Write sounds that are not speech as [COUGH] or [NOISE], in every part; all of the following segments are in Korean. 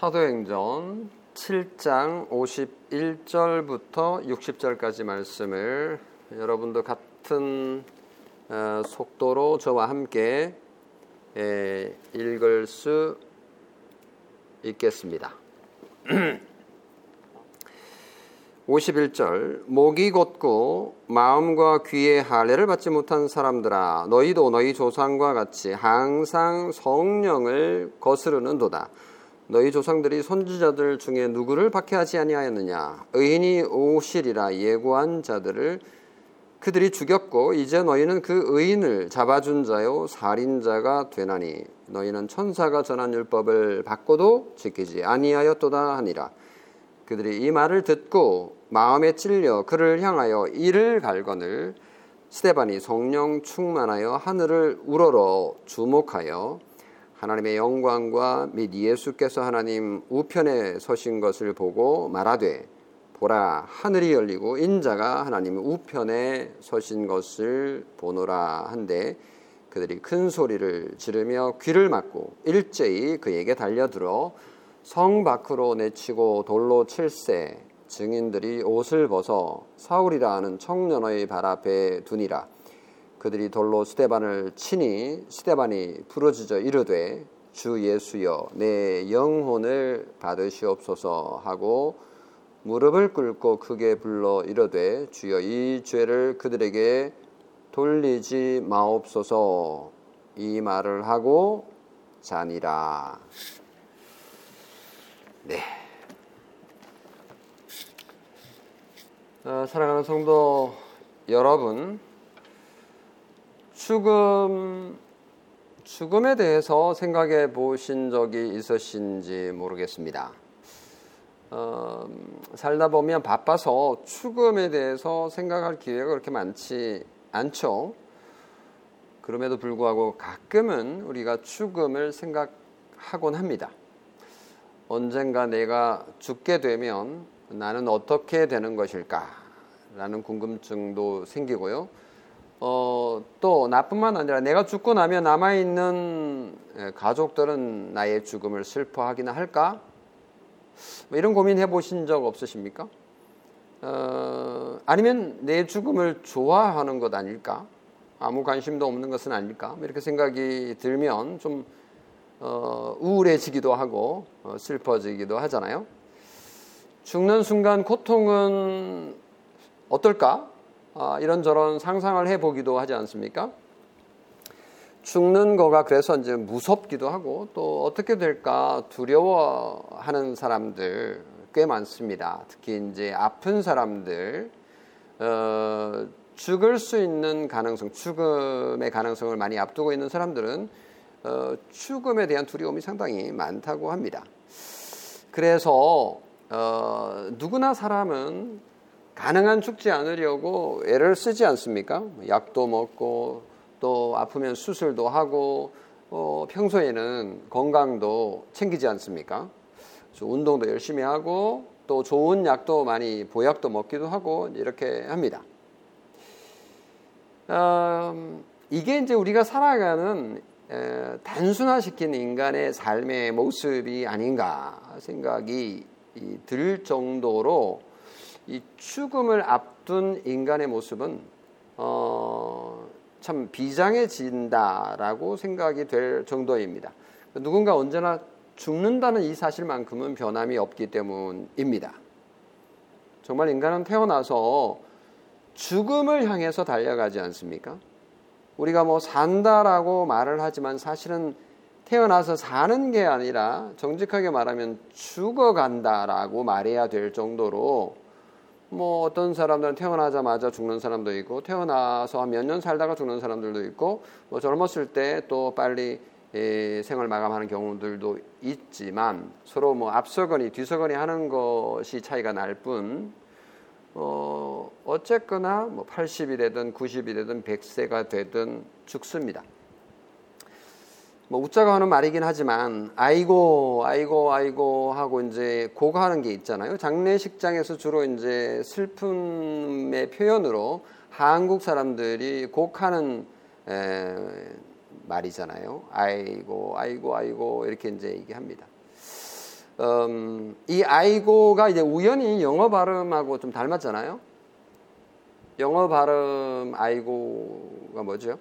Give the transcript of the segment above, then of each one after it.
사도행전 7장 51절부터 60절까지 말씀을 여러분도 같은 어, 속도로 저와 함께 읽을 수 있겠습니다. [CLEARS THROAT] 51절 목이 곧고 마음과 귀의 할례를 받지 못한 사람들아 너희도 너희 조상과 같이 항상 성령을 거스르는도다 너희 조상들이 선지자들 중에 누구를 박해하지 아니하였느냐? 의인이 오시리라 예고한 자들을 그들이 죽였고 이제 너희는 그 의인을 잡아준 자요 살인자가 되나니 너희는 천사가 전한 율법을 받고도 지키지 아니하였도다 하니라. 그들이 이 말을 듣고 마음에 찔려 그를 향하여 이를 갈거늘 스테반이 성령 충만하여 하늘을 우러러 주목하여 하나님의 영광과 및 예수께서 하나님 우편에 서신 것을 보고 말하되 보라 하늘이 열리고 인자가 하나님 우편에 서신 것을 보노라 한데 그들이 큰 소리를 지르며 귀를 막고 일제히 그에게 달려들어 성 밖으로 내치고 돌로 칠세 증인들이 옷을 벗어 사울이라 하는 청년의 발 앞에 두니라 그들이 돌로 스테반을 치니 스테반이 부러지져 이르되 주 예수여 내 영혼을 받으시옵소서 하고 무릎을 꿇고 크게 불러 이르되 주여 이 죄를 그들에게 돌리지 마옵소서 이 말을 하고 자니라. 네. 어, 사랑하는 성도 여러분, 죽음 죽음에 대해서 생각해 보신 적이 있으신지 모르겠습니다. 어, 살다 보면 바빠서 죽음에 대해서 생각할 기회가 그렇게 많지 않죠. 그럼에도 불구하고 가끔은 우리가 죽음을 생각하곤 합니다. 언젠가 내가 죽게 되면 나는 어떻게 되는 것일까? 라는 궁금증도 생기고요. 어, 또 나뿐만 아니라 내가 죽고 나면 남아있는 예, 가족들은 나의 죽음을 슬퍼하기나 할까? 뭐 이런 고민 해 보신 적 없으십니까? 어, 아니면 내 죽음을 좋아하는 것 아닐까? 아무 관심도 없는 것은 아닐까? 뭐 이렇게 생각이 들면 좀 어, 우울해지기도 하고 어, 슬퍼지기도 하잖아요. 죽는 순간 고통은 어떨까? 아, 이런저런 상상을 해보기도 하지 않습니까? 죽는 거가 그래서 이제 무섭기도 하고 또 어떻게 될까 두려워하는 사람들 꽤 많습니다. 특히 이제 아픈 사람들, 어, 죽을 수 있는 가능성, 죽음의 가능성을 많이 앞두고 있는 사람들은 어, 죽음에 대한 두려움이 상당히 많다고 합니다. 그래서 어, 누구나 사람은 가능한 죽지 않으려고 애를 쓰지 않습니까? 약도 먹고 또 아프면 수술도 하고 어, 평소에는 건강도 챙기지 않습니까? 운동도 열심히 하고 또 좋은 약도 많이 보약도 먹기도 하고 이렇게 합니다. 음, 이게 이제 우리가 살아가는 에, 단순화시킨 인간의 삶의 모습이 아닌가 생각이 들 정도로 이 죽음을 앞둔 인간의 모습은 어, 참 비장해진다라고 생각이 될 정도입니다. 누군가 언제나 죽는다는 이 사실만큼은 변함이 없기 때문입니다. 정말 인간은 태어나서 죽음을 향해서 달려가지 않습니까? 우리가 뭐 산다라고 말을 하지만 사실은 태어나서 사는 게 아니라 정직하게 말하면 죽어간다라고 말해야 될 정도로 뭐 어떤 사람들은 태어나자마자 죽는 사람도 있고 태어나서 몇 년 살다가 죽는 사람들도 있고 뭐 젊었을 때 또 빨리 에, 생을 마감하는 경우들도 있지만 서로 뭐 앞서거니 뒤서거니 하는 것이 차이가 날 뿐 어, 어쨌거나 뭐 80이 되든 90이 되든 100세가 되든 죽습니다. 뭐 웃자고 하는 말이긴 하지만 아이고 아이고 아이고 하고 이제 고가하는 게 있잖아요. 장례식장에서 주로 이제 슬픔의 표현으로 한국 사람들이 곡하는 에, 말이잖아요. 아이고 아이고 아이고 이렇게 이제 얘기합니다. 음, 이 아이고가 이제 우연히 영어 발음하고 좀 닮았잖아요. 영어 발음 아이고가 뭐죠?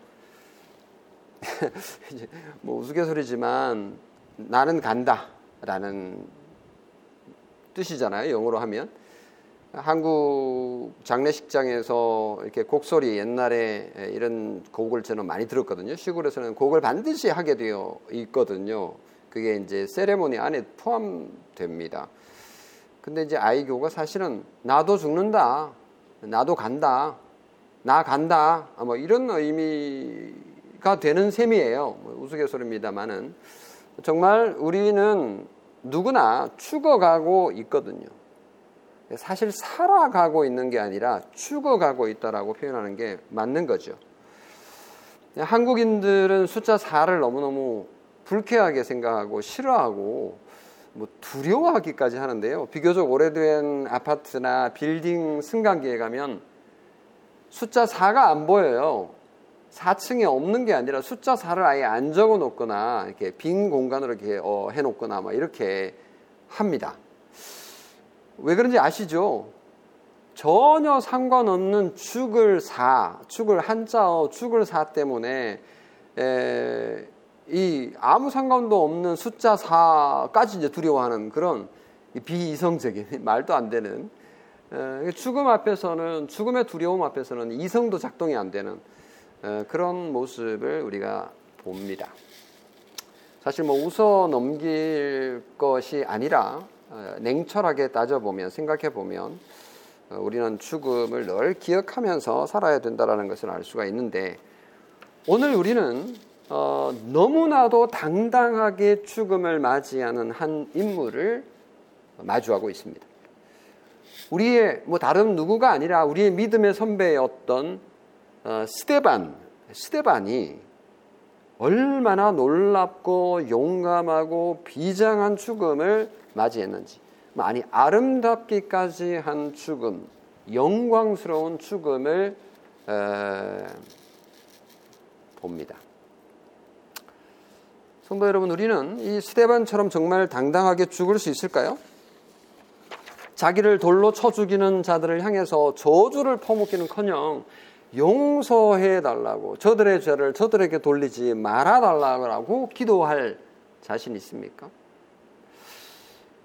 [LAUGHS] 뭐 우스갯소리지만 나는 간다라는 뜻이잖아요. 영어로 하면 한국 장례식장에서 이렇게 곡소리 옛날에 이런 곡을 저는 많이 들었거든요. 시골에서는 곡을 반드시 하게 되어 있거든요. 그게 이제 세레모니 안에 포함됩니다. 근데 이제 아이교가 사실은 나도 죽는다. 나도 간다. 나 간다. 뭐 이런 의미 가 되는 셈이에요. 뭐 우스갯소리입니다만은 정말 우리는 누구나 죽어가고 있거든요. 사실 살아가고 있는 게 아니라 죽어가고 있다라고 표현하는 게 맞는 거죠. 한국인들은 숫자 4를 너무너무 불쾌하게 생각하고 싫어하고 뭐 두려워하기까지 하는데요. 비교적 오래된 아파트나 빌딩 승강기에 가면 숫자 4가 안 보여요. 4층에 없는 게 아니라 숫자 4를 아예 안 적어 놓거나 이렇게 빈 공간으로 이렇게 어, 해 놓거나 막 이렇게 합니다. 왜 그런지 아시죠? 전혀 상관없는 죽을 사, 죽을 한자어 죽을 사 때문에 에, 이 아무 상관도 없는 숫자 4까지 이제 두려워하는 그런 비이성적인 [LAUGHS] 말도 안 되는 에, 죽음 앞에서는 죽음의 두려움 앞에서는 이성도 작동이 안 되는 에, 그런 모습을 우리가 봅니다. 사실 뭐 웃어 넘길 것이 아니라 어, 냉철하게 따져보면 생각해보면 어, 우리는 죽음을 늘 기억하면서 살아야 된다는 것을 알 수가 있는데 오늘 우리는 어, 너무나도 당당하게 죽음을 맞이하는 한 인물을 마주하고 있습니다. 우리의 뭐 다른 누구가 아니라 우리의 믿음의 선배였던 어, 스테반, 스테반이 얼마나 놀랍고 용감하고 비장한 죽음을 맞이했는지 많이 아름답기까지 한 죽음, 영광스러운 죽음을 에, 봅니다. 성도 여러분, 우리는 이 스테반처럼 정말 당당하게 죽을 수 있을까요? 자기를 돌로 쳐 죽이는 자들을 향해서 저주를 퍼붓기는커녕 용서해 달라고 저들의 죄를 저들에게 돌리지 말아 달라고 기도할 자신 있습니까?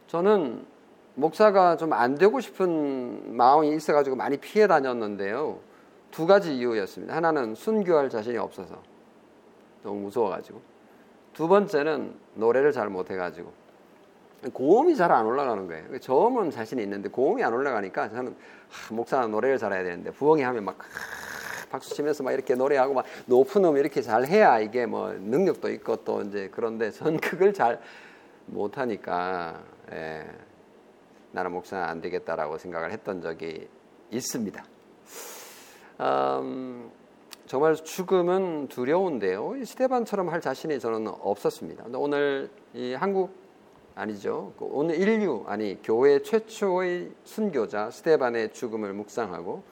저는 목사가 좀 안 되고 싶은 마음이 있어가지고 많이 피해 다녔는데요. 두 가지 이유였습니다. 하나는 순교할 자신이 없어서 너무 무서워가지고 두 번째는 노래를 잘 못해가지고 고음이 잘 안 올라가는 거예요. 저음은 자신이 있는데 고음이 안 올라가니까 저는 하, 목사는 노래를 잘해야 되는데 부엉이 하면 막 하, 박수 치면서 막 이렇게 노래하고 막 높은 음 이렇게 잘 해야 이게 뭐 능력도 있고 또 이제 그런데 전 [LAUGHS] 그걸 잘 못하니까 예, 나는 목사는 안 되겠다라고 생각을 했던 적이 있습니다. 음, 정말 죽음은 두려운데요. 스테반처럼 할 자신이 저는 없었습니다. 오늘 이 한국 아니죠. 그 오늘 인류 아니 교회 최초의 순교자 스테반의 죽음을 묵상하고 어,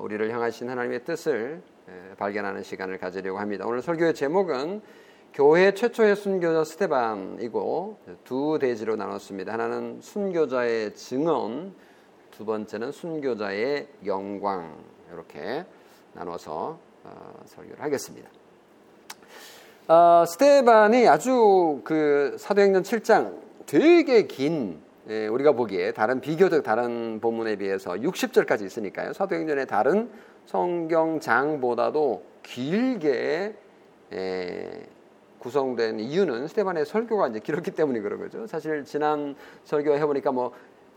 우리를 향하신 하나님의 뜻을 에, 발견하는 시간을 가지려고 합니다. 오늘 설교의 제목은 교회 최초의 순교자 스테반이고 두 대지로 나눴습니다. 하나는 순교자의 증언, 두 번째는 순교자의 영광 이렇게 나눠서 어, 설교를 하겠습니다. 어, 스테반이 아주 그 사도행전 7장 되게 긴 예, 우리가 보기에 다른 비교적 다른 본문에 비해서 60절까지 있으니까요. 사도행전의 다른 성경장보다도 길게 예, 구성된 이유는 스테반의 설교가 이제 길었기 때문에 그런 거죠. 사실 지난 설교 해보니까 뭐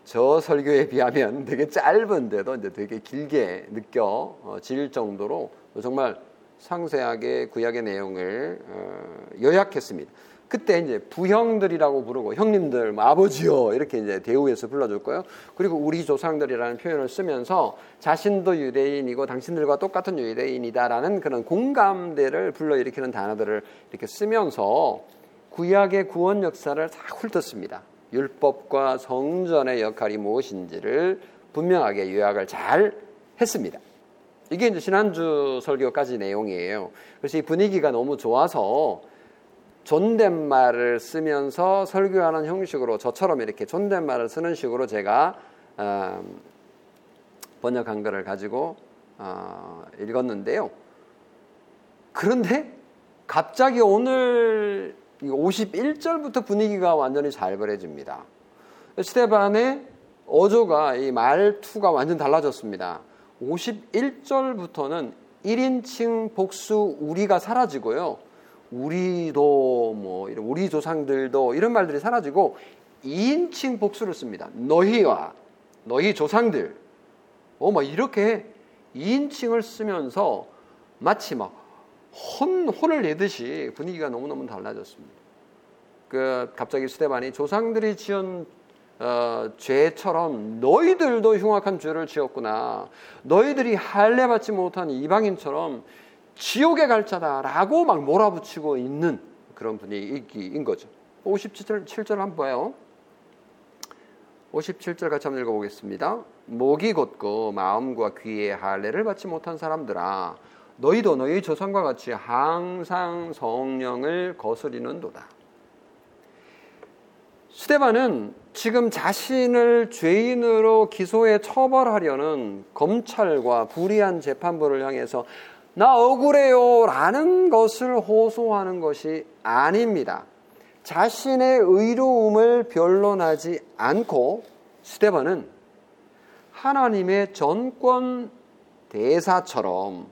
저 설교에 비하면 되게 짧은데도 이제 되게 길게 느껴질 정도로 정말 상세하게 구약의 내용을 어, 요약했습니다. 그때 이제 부형들이라고 부르고 형님들, 뭐 아버지요 이렇게 이제 대우해서 불러줄 거예요. 그리고 우리 조상들이라는 표현을 쓰면서 자신도 유대인이고 당신들과 똑같은 유대인이다라는 그런 공감대를 불러일으키는 단어들을 이렇게 쓰면서 구약의 구원 역사를 다 훑었습니다. 율법과 성전의 역할이 무엇인지를 분명하게 요약을 잘 했습니다. 이게 이제 지난주 설교까지 내용이에요. 그래서 이 분위기가 너무 좋아서 존댓말을 쓰면서 설교하는 형식으로 저처럼 이렇게 존댓말을 쓰는 식으로 제가 어, 번역한 것을 가지고 어, 읽었는데요. 그런데 갑자기 오늘 51절부터 분위기가 완전히 잘벌해집니다. 스테반의 어조가 이 말투가 완전 달라졌습니다. 51절부터는 1인칭 복수 우리가 사라지고요. 우리도 뭐 우리 조상들도 이런 말들이 사라지고 2인칭 복수를 씁니다. 너희와 너희 조상들. 어, 막 이렇게 2인칭을 쓰면서 마치 막 혼, 혼을 내듯이 분위기가 너무너무 달라졌습니다. 그 갑자기 스테반이 조상들이 지은 어, 죄처럼 너희들도 흉악한 죄를 지었구나. 너희들이 할례 받지 못한 이방인처럼 지옥에 갈 자다라고 막 몰아붙이고 있는 그런 분위기인 거죠. 57절 7절 한번 봐요. 57절 같이 한번 읽어보겠습니다. 목이 곧고 마음과 귀에 할례를 받지 못한 사람들아 너희도 너희 조상과 같이 항상 성령을 거스리는도다. 스테반은 지금 자신을 죄인으로 기소해 처벌하려는 검찰과 불의한 재판부를 향해서 나 억울해요 라는 것을 호소하는 것이 아닙니다. 자신의 의로움을 변론하지 않고 스테반은 하나님의 전권 대사처럼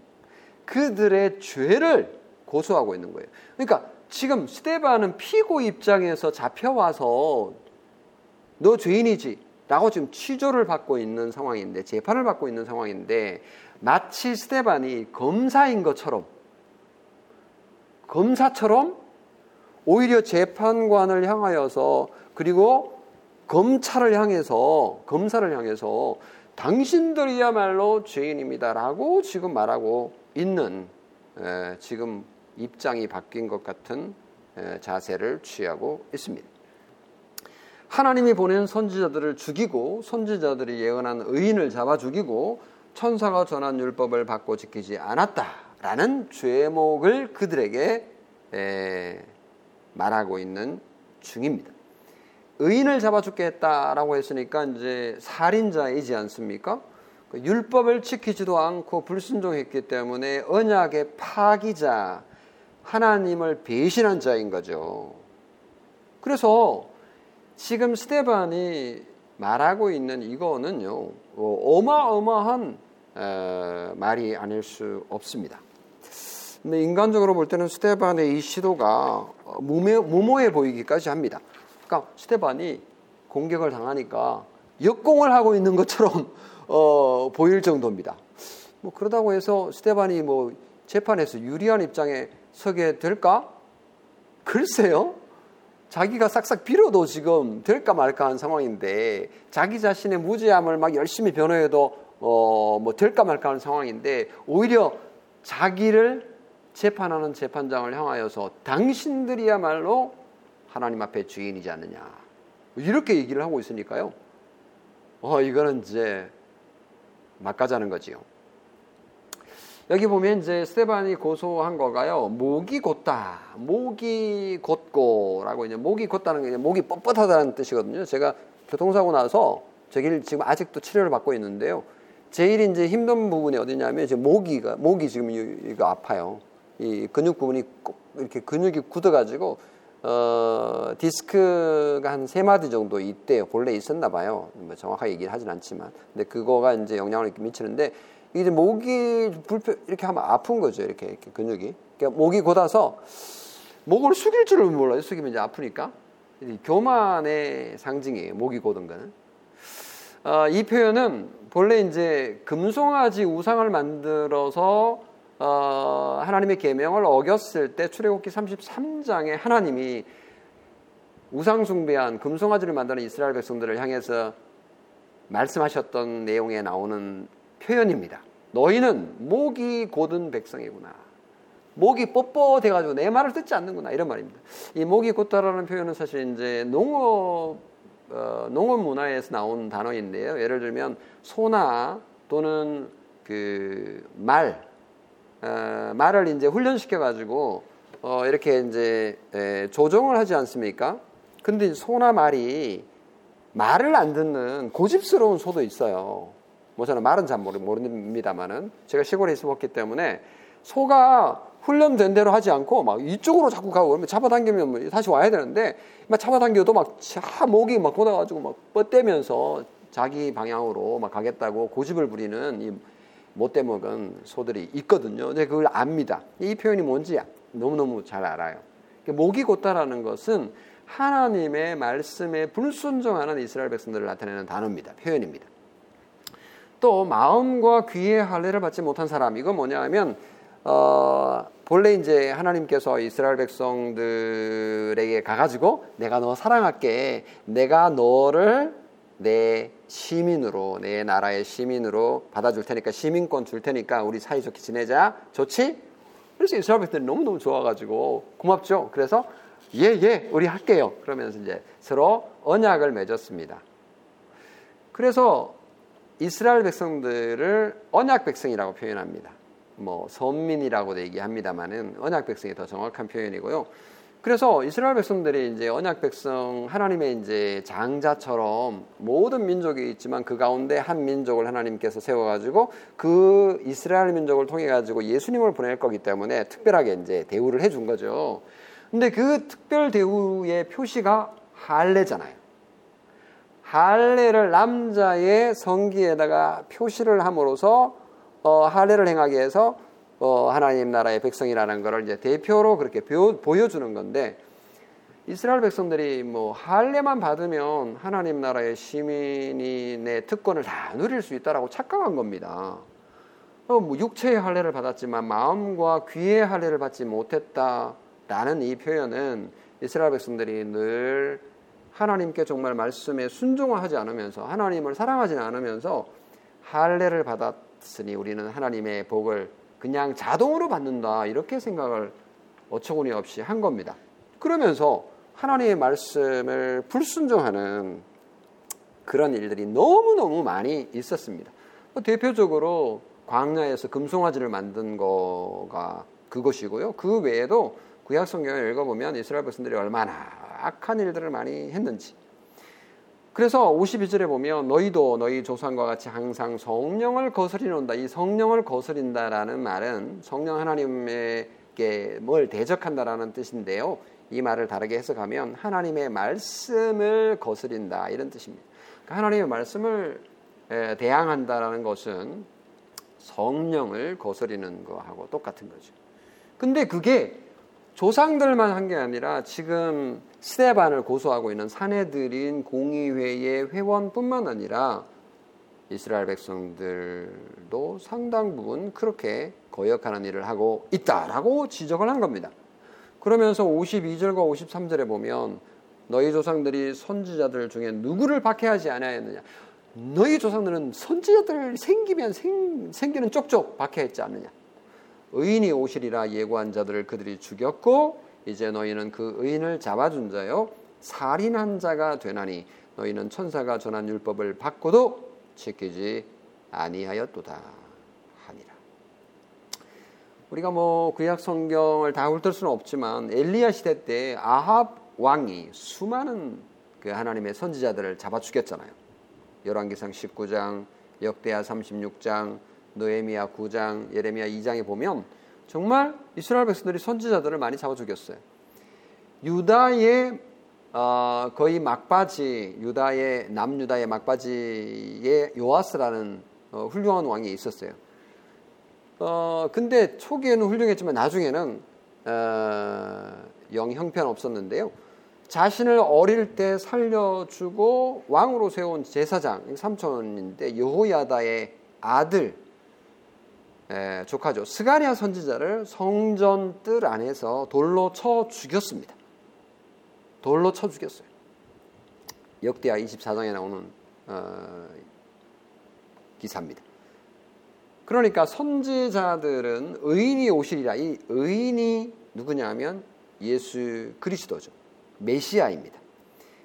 그들의 죄를 고소하고 있는 거예요. 그러니까 지금 스테반은 피고 입장에서 잡혀와서 너 죄인이지 라고 지금 취조를 받고 있는 상황인데 재판을 받고 있는 상황인데 마치 스테반이 검사인 것처럼 검사처럼 오히려 재판관을 향하여서 그리고 검찰을 향해서 검사를 향해서 당신들이야말로 죄인입니다라고 지금 말하고 있는 에, 지금 입장이 바뀐 것 같은 에, 자세를 취하고 있습니다. 하나님이 보낸 선지자들을 죽이고 선지자들이 예언한 의인을 잡아 죽이고 천사가 전한 율법을 받고 지키지 않았다라는 죄목을 그들에게 에, 말하고 있는 중입니다. 의인을 잡아 죽겠다라고 했으니까 이제 살인자이지 않습니까? 그 율법을 지키지도 않고 불순종했기 때문에 언약의 파기자, 하나님을 배신한 자인 거죠. 그래서 지금 스테반이 말하고 있는 이거는요, 뭐 어마어마한 말이 아닐 수 없습니다. 근데 인간적으로 볼 때는 스테반의 이 시도가 무모, 무모 해 보이기까지 합니다. 그러니까 스테반이 공격을 당하니까 역공을 하고 있는 것처럼 어, 보일 정도입니다. 뭐 그러다고 해서 스테반이 뭐 재판에서 유리한 입장에 서게 될까? 글쎄요. 자기가 싹싹 빌어도 지금 될까 말까 한 상황인데 자기 자신의 무죄함을 막 열심히 변호해도 어, 뭐 될까 말까 하는 상황인데 오히려 자기를 재판하는 재판장을 향하여서 당신들이야말로 하나님 앞에 주인이지 않느냐. 이렇게 얘기를 하고 있으니까요. 어, 이거는 이제 막가자는 거지요. 여기 보면 이제 스테반이 고소한 거가요. 목이 곧다. 목이 곧고라고 이제 목이 곧다는 게 목이 뻣뻣하다는 뜻이거든요. 제가 교통사고 나서 저기를 지금 아직도 치료를 받고 있는데요. 제일 이제 힘든 부분이 어디냐면 이제 모기가 목이 지금 이거 아파요. 이 근육 부분이 꼭 이렇게 근육이 굳어가지고 어, 디스크가 한 세 마디 정도 있대요. 본래 있었나 봐요. 뭐 정확하게 얘기를 하진 않지만. 근데 그거가 이제 영향을 미치는데 이제 목이 불편 이렇게 하면 아픈 거죠. 이렇게, 이렇게 근육이. 그러니까 목이 곧아서 목을 숙일 줄을 몰라요. 숙이면 이제 아프니까. 교만의 상징이에요. 목이 곧은 거는. 어, 이 표현은 본래 이제 금송아지 우상을 만들어서 어, 하나님의 계명을 어겼을 때 출애굽기 33장에 하나님이 우상 숭배한 금송아지를 만드는 이스라엘 백성들을 향해서 말씀하셨던 내용에 나오는 표현입니다. 너희는 목이 곧은 백성이구나. 목이 뻣뻣해가지고 내 말을 듣지 않는구나 이런 말입니다. 이 목이 곧다라는 표현은 사실 이제 농업 어, 농업 문화에서 나온 단어인데요. 예를 들면 소나 또는 그 말, 어, 말을 이제 훈련시켜 가지고 어, 이렇게 이제 에, 조정을 하지 않습니까? 근데 소나 말이 말을 안 듣는 고집스러운 소도 있어요. 뭐 저는 말은 잘 모르, 모릅니다만은 제가 시골에 있어 봤기 때문에 소가 훈련된 대로 하지 않고 막 이쪽으로 자꾸 가고 그러면 잡아당기면 뭐 다시 와야 되는데 막 잡아당겨도 막차 목이 막 걷어가지고 막 뻗대면서 자기 방향으로 막 가겠다고 고집을 부리는 이 못돼 먹은 소들이 있거든요. 근데 그걸 압니다. 이 표현이 뭔지 너무너무 잘 알아요. 목이 곧다라는 것은 하나님의 말씀에 불순종하는 이스라엘 백성들을 나타내는 단어입니다. 표현입니다. 또 마음과 귀의 할례를 받지 못한 사람 이건 뭐냐 하면 어, 본래 이제 하나님께서 이스라엘 백성들에게 가가지고 내가 너 사랑할게 내가 너를 내 시민으로 내 나라의 시민으로 받아줄 테니까 시민권 줄 테니까 우리 사이좋게 지내자 좋지? 그래서 이스라엘 백성들이 너무너무 좋아가지고 고맙죠 그래서 예, 예, 우리 할게요. 그러면서 이제 서로 언약을 맺었습니다. 그래서 이스라엘 백성들을 언약 백성이라고 표현합니다. 뭐 선민이라고도 얘기합니다만은 언약 백성이 더 정확한 표현이고요. 그래서 이스라엘 백성들이 이제 언약 백성 하나님의 이제 장자처럼 모든 민족이 있지만 그 가운데 한 민족을 하나님께서 세워 가지고 그 이스라엘 민족을 통해 가지고 예수님을 보낼 거기 때문에 특별하게 이제 대우를 해 준 거죠. 근데 그 특별 대우의 표시가 할례잖아요. 할례를 남자의 성기에다가 표시를 함으로써 어, 할례를 행하게 해서 어, 하나님 나라의 백성이라는 것을 이제 대표로 그렇게 보여 주는 건데 이스라엘 백성들이 뭐 할례만 받으면 하나님 나라의 시민의 특권을 다 누릴 수 있다라고 착각한 겁니다. 어, 뭐 육체의 할례를 받았지만 마음과 귀의 할례를 받지 못했다. 라는 이 표현은 이스라엘 백성들이 늘 하나님께 정말 말씀에 순종하지 않으면서 하나님을 사랑하지 않으면서 할례를 받았으니 우리는 하나님의 복을 그냥 자동으로 받는다 이렇게 생각을 어처구니 없이 한 겁니다. 그러면서 하나님의 말씀을 불순종하는 그런 일들이 너무너무 많이 있었습니다. 뭐 대표적으로 광야에서 금송아지를 만든 거가 그것이고요. 그 외에도 구약 성경을 읽어보면 이스라엘 백성들이 얼마나 악한 일들을 많이 했는지. 그래서 52절에 보면 너희도 너희 조상과 같이 항상 성령을 거스리는다. 이 성령을 거스린다라는 말은 성령 하나님에게 뭘 대적한다라는 뜻인데요. 이 말을 다르게 해석하면 하나님의 말씀을 거스린다 이런 뜻입니다. 그러니까 하나님의 말씀을 대항한다라는 것은 성령을 거스리는 거하고 똑같은 거죠. 근데 그게 조상들만 한 게 아니라 지금 스테반을 고소하고 있는 사내들인 공의회의 회원뿐만 아니라 이스라엘 백성들도 상당 부분 그렇게 거역하는 일을 하고 있다라고 지적을 한 겁니다. 그러면서 52절과 53절에 보면 너희 조상들이 선지자들 중에 누구를 박해하지 않았느냐 너희 조상들은 선지자들 생기면 생, 생기는 쪽쪽 박해했지 않느냐. 의인이 오시리라 예고한 자들을 그들이 죽였고 이제 너희는 그 의인을 잡아준 자요 살인한 자가 되나니 너희는 천사가 전한 율법을 받고도 지키지 아니하였도다 하니라. 우리가 뭐 구약 성경을 다 훑을 수는 없지만 엘리야 시대 때 아합 왕이 수많은 그 하나님의 선지자들을 잡아 죽였잖아요. 열왕기상 19장, 역대하 36장, 노에미야 9장, 예레미야 2장에 보면 정말 이스라엘 백성들이 선지자들을 많이 잡아 죽였어요. 유다의 어, 거의 막바지 유다의 남유다의 막바지에 요아스라는 어, 훌륭한 왕이 있었어요. 어, 근데 초기에는 훌륭했지만 나중에는 어, 영 형편 없었는데요. 자신을 어릴 때 살려주고 왕으로 세운 제사장 삼촌인데 여호야다의 아들 에, 조카죠. 스가리아 선지자를 성전 뜰 안에서 돌로 쳐 죽였습니다. 돌로 쳐 죽였어요. 역대하 24장에 나오는 어, 기사입니다. 그러니까 선지자들은 의인이 오시리라. 이 의인이 누구냐면 예수 그리스도죠. 메시아입니다.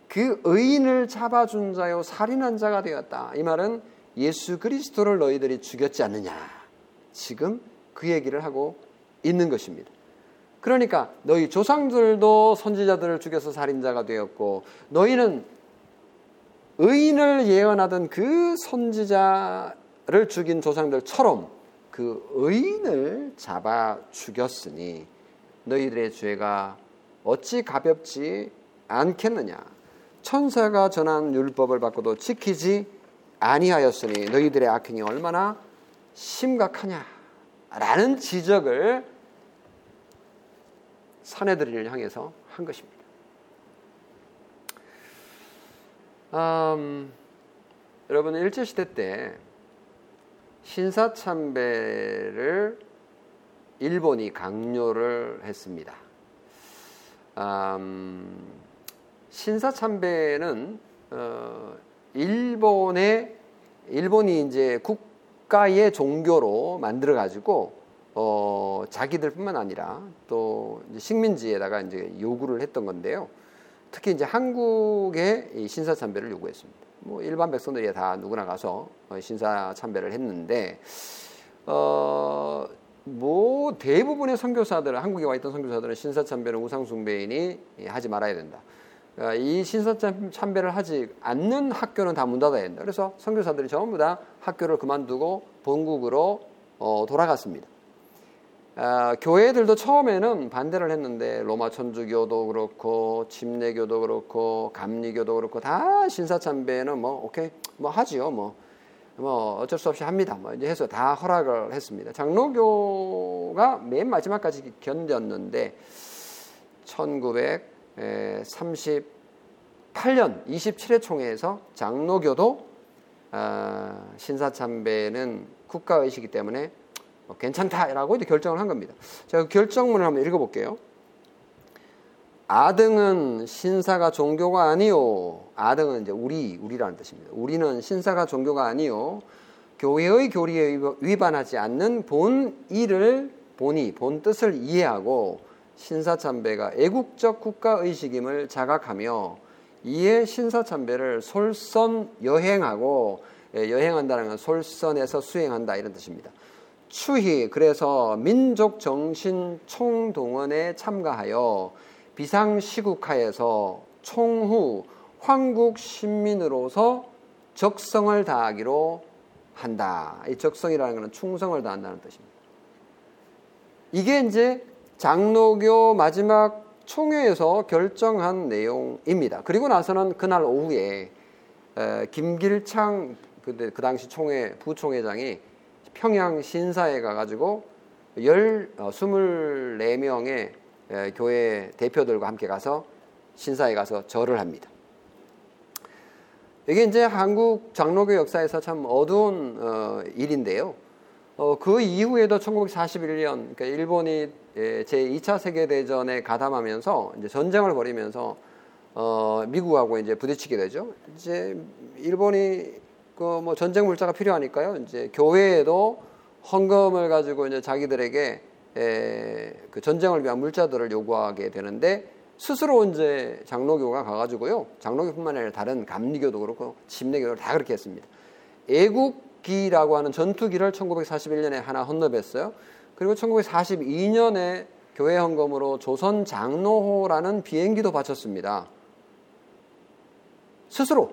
그 의인을 잡아준 자요 살인한 자가 되었다. 이 말은 예수 그리스도를 너희들이 죽였지 않느냐. 지금 그 얘기를 하고 있는 것입니다. 그러니까 너희 조상들도 선지자들을 죽여서 살인자가 되었고 너희는 의인을 예언하던 그 선지자를 죽인 조상들처럼 그 의인을 잡아 죽였으니 너희들의 죄가 어찌 가볍지 않겠느냐 천사가 전한 율법을 받고도 지키지 아니하였으니 너희들의 악행이 얼마나 심각하냐라는 지적을 사내들을 향해서 한 것입니다. 음, 여러분 일제 시대 때 신사 참배를 일본이 강요를 했습니다. 음, 신사 참배는 어, 일본의 일본이 이제 국 가의 종교로 만들어 가지고 어, 자기들뿐만 아니라 또 식민지에다가 이제 요구를 했던 건데요. 특히 이제 한국에 이 신사 참배를 요구했습니다. 뭐 일반 백성들이 다 누구나 가서 어, 신사 참배를 했는데 어, 뭐 대부분의 선교사들은 한국에 와 있던 선교사들은 신사 참배는 우상 숭배이니 하지 말아야 된다. 어, 이 신사참배를 하지 않는 학교는 다 문 닫아야 된다. 그래서 선교사들이 전부 다 학교를 그만두고 본국으로 어, 돌아갔습니다. 어, 교회들도 처음에는 반대를 했는데 로마 천주교도 그렇고 침례교도 그렇고 감리교도 그렇고 다 신사참배는 뭐 오케이 뭐 하지요 뭐. 뭐 어쩔 수 없이 합니다. 뭐 이제 해서 다 허락을 했습니다. 장로교가 맨 마지막까지 견뎠는데 1900 38년 27회 총회에서 장로교도 어, 신사참배는 국가의식이기 때문에 뭐 괜찮다라고 이제 결정을 한 겁니다. 제가 그 결정문을 한번 읽어볼게요. 아등은 신사가 종교가 아니요. 아등은 이제 우리, 우리라는 뜻입니다. 우리는 신사가 종교가 아니요. 교회의 교리에 위반하지 않는 본의를, 본의, 본 뜻을 이해하고 신사참배가 애국적 국가의식임을 자각하며 이에 신사참배를 솔선 여행하고 예, 여행한다는 건 솔선에서 수행한다 이런 뜻입니다. 추희 그래서 민족 정신 총동원에 참가하여 비상시국하에서 총후 황국 신민으로서 적성을 다하기로 한다. 이 적성이라는 것은 충성을 다한다는 뜻입니다. 이게 이제 장로교 마지막 총회에서 결정한 내용입니다. 그리고 나서는 그날 오후에 김길창 그, 그 당시 총회 부총회장이 평양 신사에 가가지고 열 어, 24명의 교회 대표들과 함께 가서 신사에 가서 절을 합니다. 이게 이제 한국 장로교 역사에서 참 어두운 어, 일인데요. 어, 그 이후에도 1941년 그러니까 일본이 예, 제 2차 세계 대전에 가담하면서 이제 전쟁을 벌이면서 어, 미국하고 이제 부딪히게 되죠. 이제 일본이 그 뭐 전쟁 물자가 필요하니까요. 이제 교회에도 헌금을 가지고 이제 자기들에게 에, 예, 그 전쟁을 위한 물자들을 요구하게 되는데 스스로 이제 장로교가 가가지고요. 장로교뿐만 아니라 다른 감리교도 그렇고 침례교도 다 그렇게 했습니다. 애국 기라고 하는 전투기를 1941년에 하나 헌납했어요. 그리고 1942년에 교회 헌금으로 조선 장로호라는 비행기도 바쳤습니다. 스스로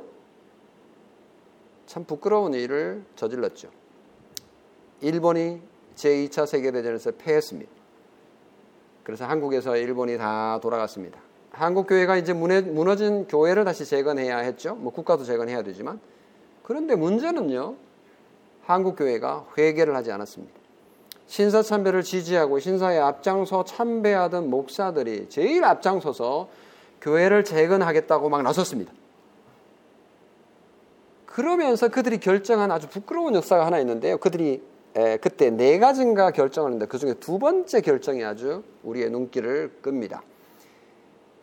참 부끄러운 일을 저질렀죠. 일본이 제2차 세계대전에서 패했습니다. 그래서 한국에서 일본이 다 돌아갔습니다. 한국 교회가 이제 무너진 교회를 다시 재건해야 했죠. 뭐 국가도 재건해야 되지만 그런데 문제는요. 한국 교회가 회개를 하지 않았습니다. 신사 참배를 지지하고 신사에 앞장서 참배하던 목사들이 제일 앞장서서 교회를 재건하겠다고 막 나섰습니다. 그러면서 그들이 결정한 아주 부끄러운 역사가 하나 있는데요. 그들이 에, 그때 네 가지인가 결정을 했는데 그 중에 두 번째 결정이 아주 우리의 눈길을 끕니다.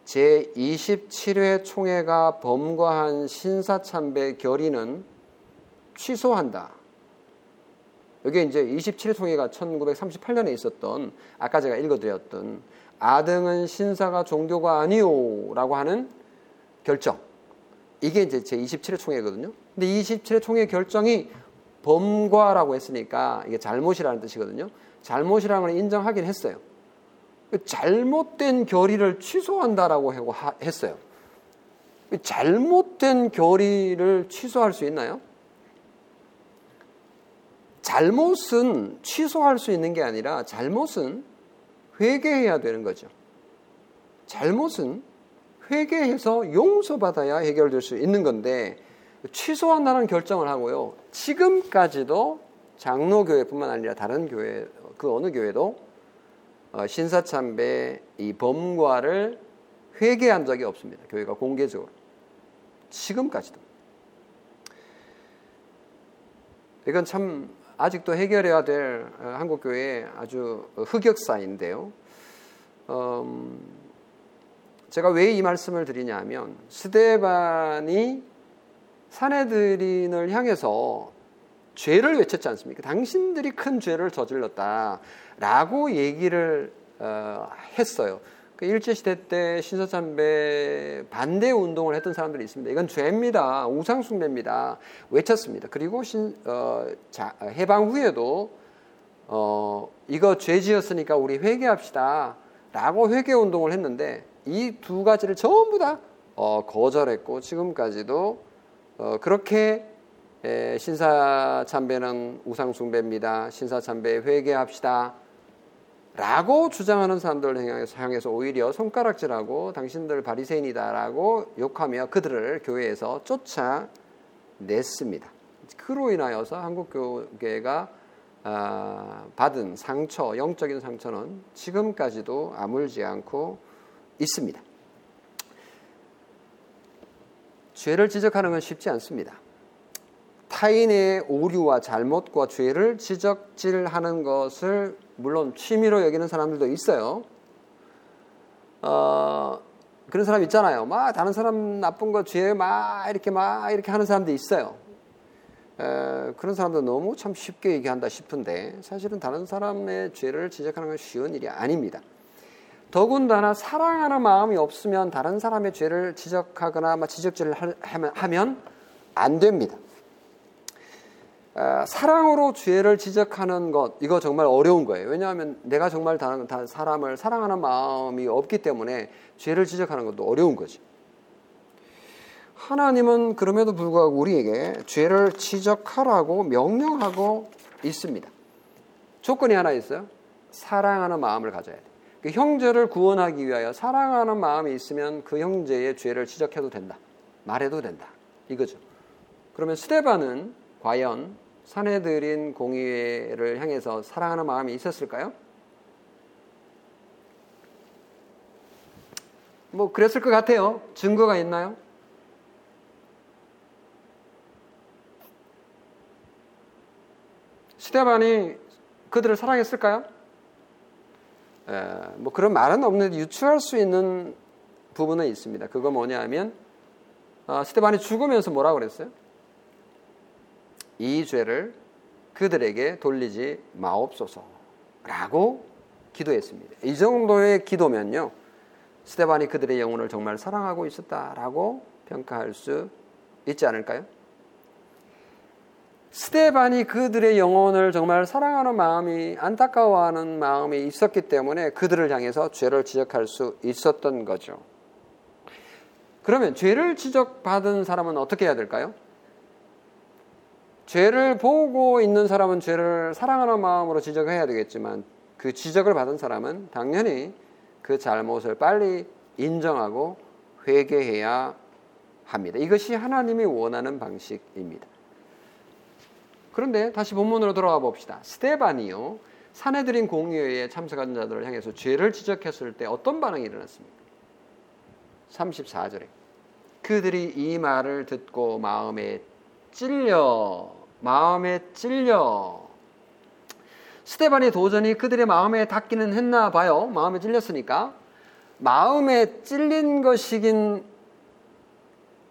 제 27회 총회가 범과한 신사참배 결의는 취소한다. 여기 이제 27회 총회가 1938년에 있었던 아까 제가 읽어드렸던 아등은 신사가 종교가 아니오라고 하는 결정. 이게 이제 제 27회 총회거든요. 근데 27회 총회 결정이 범과라고 했으니까 이게 잘못이라는 뜻이거든요. 잘못이라는 걸 인정하긴 했어요. 잘못된 결의를 취소한다라고 했어요. 잘못된 결의를 취소할 수 있나요? 잘못은 취소할 수 있는 게 아니라 잘못은 회개해야 되는 거죠. 잘못은 회개해서 용서받아야 해결될 수 있는 건데 취소한다는 결정을 하고요. 지금까지도 장로교회뿐만 아니라 다른 교회 그 어느 교회도 어, 신사참배 이 범과를 회개한 적이 없습니다. 교회가 공개적으로 지금까지도 이건 참 아직도 해결해야 될 어, 한국 교회의 아주 흑역사인데요. 음, 제가 왜 이 말씀을 드리냐면 스데반이 사내들인을 향해서 죄를 외쳤지 않습니까? 당신들이 큰 죄를 저질렀다라고 얘기를 어, 했어요. 그 일제시대 때 신사참배 반대 운동을 했던 사람들이 있습니다. 이건 죄입니다. 우상숭배입니다. 외쳤습니다. 그리고 신, 어, 자, 해방 후에도 어, 이거 죄 지었으니까 우리 회개합시다. 라고 회개 운동을 했는데 이 두 가지를 전부 다 어, 거절했고 지금까지도 어, 그렇게 에, 신사참배는 우상숭배입니다. 신사참배 회개합시다. 라고 주장하는 사람들을 향해서, 오히려 손가락질하고 당신들 바리새인이다라고 욕하며 그들을 교회에서 쫓아냈습니다. 그로 인하여서 한국 교회가 아, 받은 상처, 영적인 상처는 지금까지도 아물지 않고 있습니다. 죄를 지적하는 건 쉽지 않습니다. 타인의 오류와 잘못과 죄를 지적질하는 것을 물론 취미로 여기는 사람들도 있어요. 어, 그런 사람 있잖아요. 막 다른 사람 나쁜 거 죄 막 이렇게 막 이렇게 하는 사람도 있어요. 에, 그런 사람도 너무 참 쉽게 얘기한다 싶은데 사실은 다른 사람의 죄를 지적하는 건 쉬운 일이 아닙니다. 더군다나 사랑하는 마음이 없으면 다른 사람의 죄를 지적하거나 지적질을 하면 안 됩니다. 사랑으로 죄를 지적하는 것 이거 정말 어려운 거예요. 왜냐하면 내가 정말 다른 사람을 사랑하는 마음이 없기 때문에 죄를 지적하는 것도 어려운 거지. 하나님은 그럼에도 불구하고 우리에게 죄를 지적하라고 명령하고 있습니다. 조건이 하나 있어요. 사랑하는 마음을 가져야 돼. 그 형제를 구원하기 위하여 사랑하는 마음이 있으면 그 형제의 죄를 지적해도 된다. 말해도 된다. 이거죠. 그러면 스테반은 과연 사내들인 공의회를 향해서 사랑하는 마음이 있었을까요? 뭐 그랬을 것 같아요. 증거가 있나요? 스테반이 그들을 사랑했을까요? 에, 뭐 그런 말은 없는데 유추할 수 있는 부분은 있습니다. 그거 뭐냐면 어, 스테반이 죽으면서 뭐라고 그랬어요? 이 죄를 그들에게 돌리지 마옵소서라고 기도했습니다. 이 정도의 기도면요. 스테반이 그들의 영혼을 정말 사랑하고 있었다라고 평가할 수 있지 않을까요? 스테반이 그들의 영혼을 정말 사랑하는 마음이 안타까워하는 마음이 있었기 때문에 그들을 향해서 죄를 지적할 수 있었던 거죠. 그러면 죄를 지적받은 사람은 어떻게 해야 될까요? 죄를 보고 있는 사람은 죄를 사랑하는 마음으로 지적해야 되겠지만 그 지적을 받은 사람은 당연히 그 잘못을 빨리 인정하고 회개해야 합니다. 이것이 하나님이 원하는 방식입니다. 그런데 다시 본문으로 돌아가 봅시다. 스테반이요. 사내들인 공의회에 참석한 자들을 향해서 죄를 지적했을 때 어떤 반응이 일어났습니까? 34절에 그들이 이 말을 듣고 마음에 찔려 마음에 찔려 스테반이 도전히 그들의 마음에 닿기는 했나 봐요. 마음에 찔렸으니까. 마음에 찔린 것이긴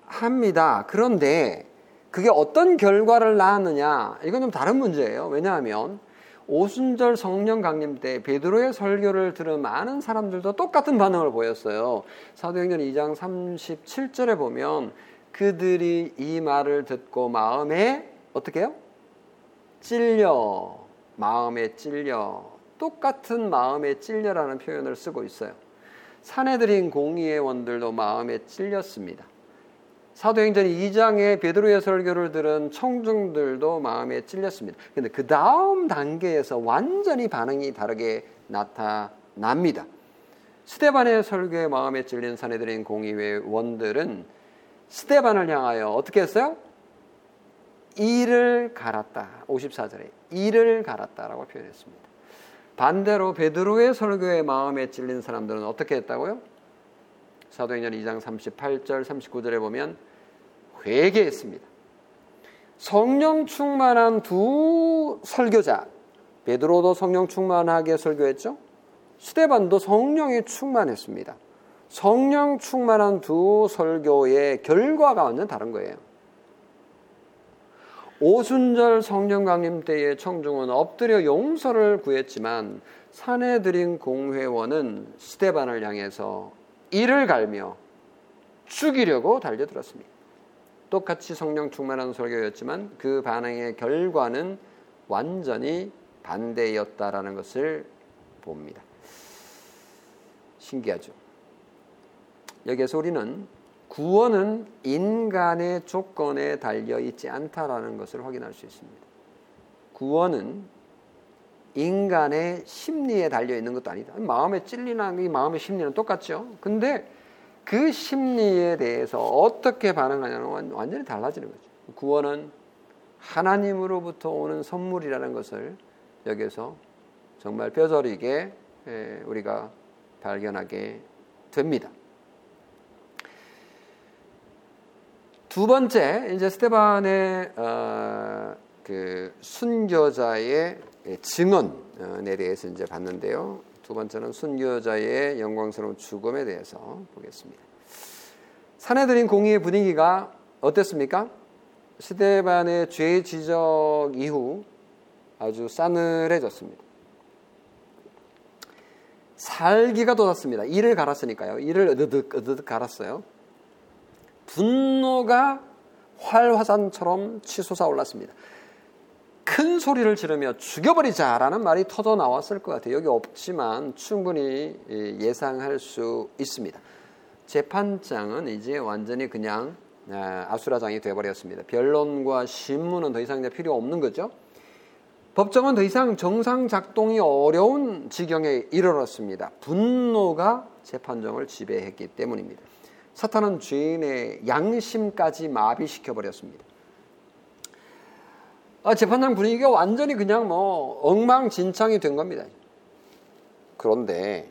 합니다. 그런데 그게 어떤 결과를 낳았느냐? 이건 좀 다른 문제예요. 왜냐하면 오순절 성령 강림 때 베드로의 설교를 들은 많은 사람들도 똑같은 반응을 보였어요. 사도행전 2장 37절에 보면 그들이 이 말을 듣고 마음에 어떻게 해요? 찔려, 마음에 찔려 똑같은 마음에 찔려라는 표현을 쓰고 있어요. 사내들인 공의의 원들도 마음에 찔렸습니다. 사도행전 2장의 베드로의 설교를 들은 청중들도 마음에 찔렸습니다. 근데 그 다음 단계에서 완전히 반응이 다르게 나타납니다. 스테반의 설교에 마음에 찔린 사내들인 공의회 원들은 스테반을 향하여 어떻게 했어요? 이를 갈았다. 54절에 이를 갈았다라고 표현했습니다. 반대로 베드로의 설교에 마음에 찔린 사람들은 어떻게 했다고요? 사도행전 2장 38절 39절에 보면 회개했습니다. 성령 충만한 두 설교자 베드로도 성령 충만하게 설교했죠. 스테반도 성령이 충만했습니다. 성령 충만한 두 설교의 결과가 완전 다른 거예요. 오순절 성령 강림 때의 청중은 엎드려 용서를 구했지만 사내들인 공회원은 스테반을 향해서 이를 갈며 죽이려고 달려들었습니다. 똑같이 성령 충만한 설교였지만 그 반응의 결과는 완전히 반대였다라는 것을 봅니다. 신기하죠. 여기에서 우리는 구원은 인간의 조건에 달려 있지 않다라는 것을 확인할 수 있습니다. 구원은 인간의 심리에 달려 있는 것도 아니다. 마음에 찔리나 이 마음의 심리는 똑같죠. 근데 그 심리에 대해서 어떻게 반응하냐는 완전히 달라지는 거죠. 구원은 하나님으로부터 오는 선물이라는 것을 여기서 정말 뼈저리게 우리가 발견하게 됩니다. 두 번째 이제 스테반의 어, 그 순교자의 증언에 대해서 이제 봤는데요. 두 번째는 순교자의 영광스러운 죽음에 대해서 보겠습니다. 사내들인 공의의 분위기가 어땠습니까? 스테반의 죄 지적 이후 아주 싸늘해졌습니다. 살기가 돋았습니다. 이를 갈았으니까요. 이를 으드득 으드득 갈았어요. 분노가 활화산처럼 치솟아 올랐습니다. 큰 소리를 지르며 죽여버리자라는 말이 터져 나왔을 것 같아요. 여기 없지만 충분히 예상할 수 있습니다. 재판장은 이제 완전히 그냥 아, 아수라장이 되어버렸습니다. 변론과 신문은 더 이상 필요 없는 거죠. 법정은 더 이상 정상 작동이 어려운 지경에 이르렀습니다. 분노가 재판정을 지배했기 때문입니다. 사탄은 죄인의 양심까지 마비시켜 버렸습니다. 아, 재판장 분위기가 완전히 그냥 뭐 엉망진창이 된 겁니다. 그런데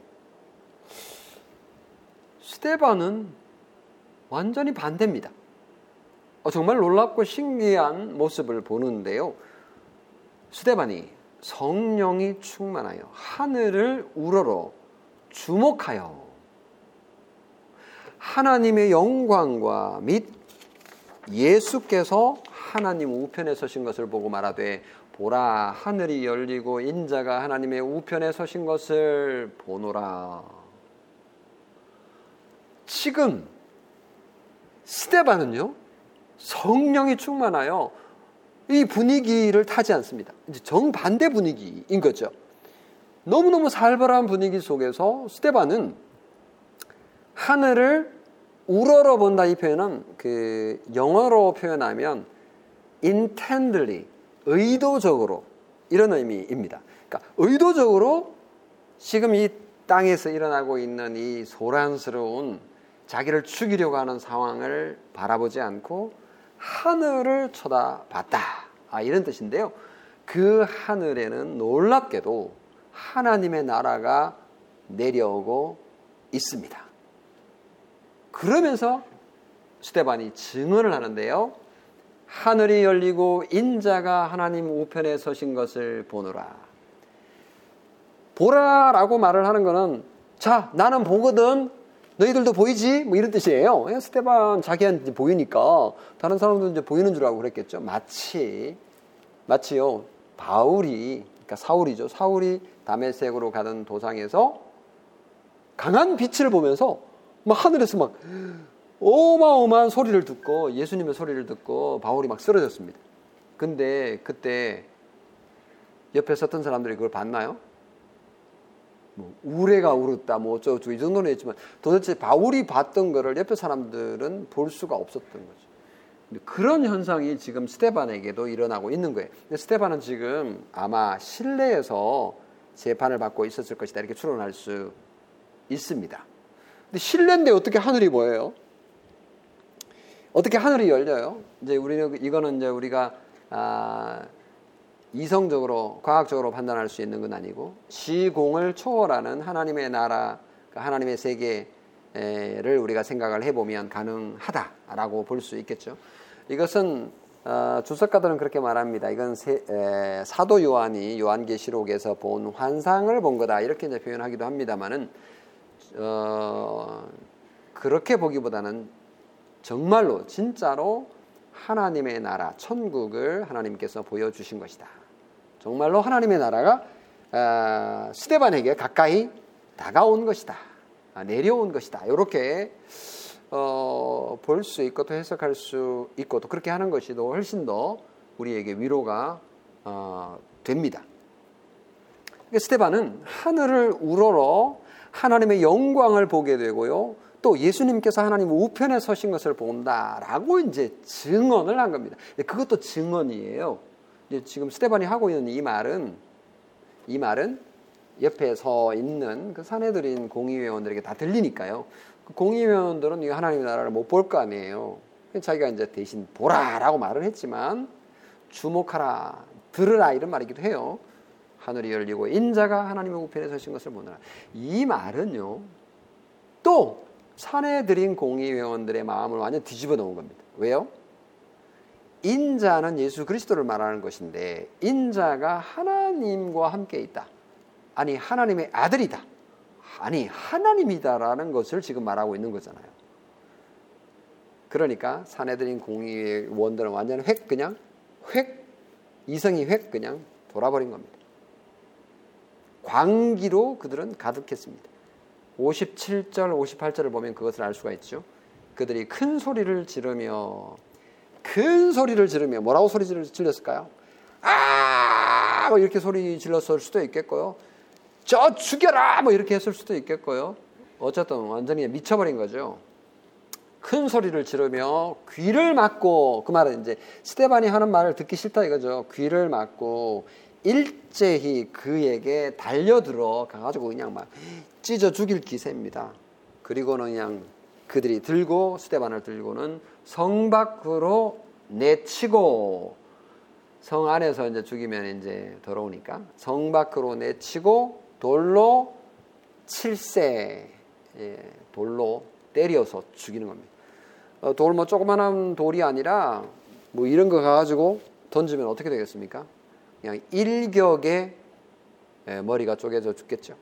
스테반은 완전히 반대입니다. 어, 정말 놀랍고 신기한 모습을 보는데요. 스테반이 성령이 충만하여 하늘을 우러러 주목하여 하나님의 영광과 및 예수께서 하나님 우편에 서신 것을 보고 말하되 보라 하늘이 열리고 인자가 하나님의 우편에 서신 것을 보노라. 지금 스테반은요 성령이 충만하여 이 분위기를 타지 않습니다. 이제 정반대 분위기인 거죠. 너무너무 살벌한 분위기 속에서 스테반은 하늘을 우러러 본다 이 표현은 그 영어로 표현하면 intently 의도적으로 이런 의미입니다. 그러니까 의도적으로 지금 이 땅에서 일어나고 있는 이 소란스러운 자기를 죽이려고 하는 상황을 바라보지 않고 하늘을 쳐다봤다. 아, 이런 뜻인데요. 그 하늘에는 놀랍게도 하나님의 나라가 내려오고 있습니다. 그러면서 스테반이 증언을 하는데요. 하늘이 열리고 인자가 하나님 우편에 서신 것을 보노라. 보라라고 말을 하는 것은 자, 나는 보거든. 너희들도 보이지? 뭐 이런 뜻이에요. 예, 스테반 자기한테 보이니까 다른 사람들은 이제 보이는 줄 알고 그랬겠죠. 마치 마치요. 바울이 그러니까 사울이죠. 사울이 다메섹으로 가던 도상에서 강한 빛을 보면서 막 하늘에서 막 어마어마한 소리를 듣고 예수님의 소리를 듣고 바울이 막 쓰러졌습니다. 근데 그때 옆에 섰던 사람들이 그걸 봤나요? 뭐 우레가 울었다 뭐 어쩌고 이 정도는 했지만 도대체 바울이 봤던 거를 옆에 사람들은 볼 수가 없었던 거죠. 그런 현상이 지금 스테반에게도 일어나고 있는 거예요. 스테반은 지금 아마 실내에서 재판을 받고 있었을 것이다 이렇게 추론할 수 있습니다. 근데 실내인데 어떻게 하늘이 보여요? 어떻게 하늘이 열려요? 이제 우리는 이거는 이제 우리가 아, 이성적으로 과학적으로 판단할 수 있는 건 아니고 시공을 초월하는 하나님의 나라, 그러니까 하나님의 세계를 우리가 생각을 해보면 가능하다라고 볼 수 있겠죠. 이것은 어, 주석가들은 그렇게 말합니다. 이건 사도 요한이 요한계시록에서 본 환상을 본 거다 이렇게 이제 표현하기도 합니다만은 어, 그렇게 보기보다는 정말로 진짜로 하나님의 나라 천국을 하나님께서 보여주신 것이다. 정말로 하나님의 나라가 아, 스테반에게 가까이 다가온 것이다. 아, 내려온 것이다. 이렇게 어, 볼 수 있고 또 해석할 수 있고 또 그렇게 하는 것이 더 훨씬 더 우리에게 위로가 어, 됩니다. 그러니까 스테반은 하늘을 우러러 하나님의 영광을 보게 되고요. 또 예수님께서 하나님 우편에 서신 것을 본다라고 이제 증언을 한 겁니다. 그것도 증언이에요. 지금 스테반이 하고 있는 이 말은 이 말은 옆에 서 있는 그 사내들인 공의회원들에게 다 들리니까요. 그 공의회원들은 이 하나님의 나라를 못 볼 거 아니에요. 자기가 이제 대신 보라라고 말을 했지만 주목하라, 들으라 이런 말이기도 해요. 하늘이 열리고 인자가 하나님의 우편에 서신 것을 보느라. 이 말은요. 또 사내들인 공의회원들의 마음을 완전 뒤집어 놓은 겁니다. 왜요? 인자는 예수 그리스도를 말하는 것인데 인자가 하나님과 함께 있다. 아니 하나님의 아들이다. 아니 하나님이다라는 것을 지금 말하고 있는 거잖아요. 그러니까 사내들인 공의원들은 완전 획 그냥 획 이성이 획 그냥 돌아버린 겁니다. 광기로 그들은 가득했습니다. 57절, 58절을 보면 그것을 알 수가 있죠. 그들이 큰 소리를 지르며 큰 소리를 지르며 뭐라고 소리 질렀을까요? 아! 뭐 이렇게 소리 질렀을 수도 있겠고요. 저 죽여라! 뭐 이렇게 했을 수도 있겠고요. 어쨌든 완전히 미쳐버린 거죠. 큰 소리를 지르며 귀를 막고 그 말은 이제 스테반이 하는 말을 듣기 싫다 이거죠. 귀를 막고 일제히 그에게 달려들어 가가지고 그냥 막 찢어 죽일 기세입니다. 그리고는 그냥 그들이 들고 스테반을 들고는 성 밖으로 내치고 성 안에서 이제 죽이면 이제 더러우니까 성 밖으로 내치고 돌로 칠세 예, 돌로 때려서 죽이는 겁니다. 어, 돌뭐 조그만한 돌이 아니라 뭐 이런 거 가지고 던지면 어떻게 되겠습니까? 그냥 일격에 예, 머리가 쪼개져 죽겠죠.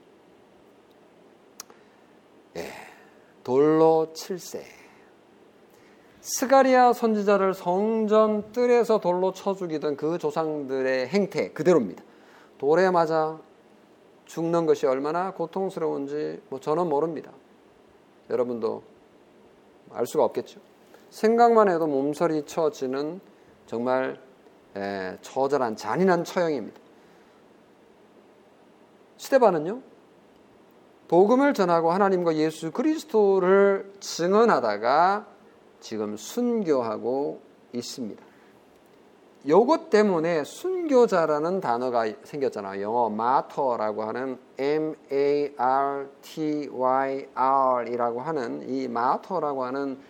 예, 돌로 칠세. 스가리아 선지자를 성전 뜰에서 돌로 쳐 죽이던 그 조상들의 행태 그대로입니다. 돌에 맞아 죽는 것이 얼마나 고통스러운지 뭐 저는 모릅니다. 여러분도 알 수가 없겠죠. 생각만 해도 몸서리 쳐지는 정말 에, 처절한 잔인한 처형입니다. 스테반은요, 복음을 전하고 하나님과 예수 그리스도를 증언하다가 지금 순교하고 있습니다. 요것 때문에 순교자라는 단어가 생겼잖아요. 영어 마터라고 하는 M A R T Y R이라고 하는 이 마터라고 하는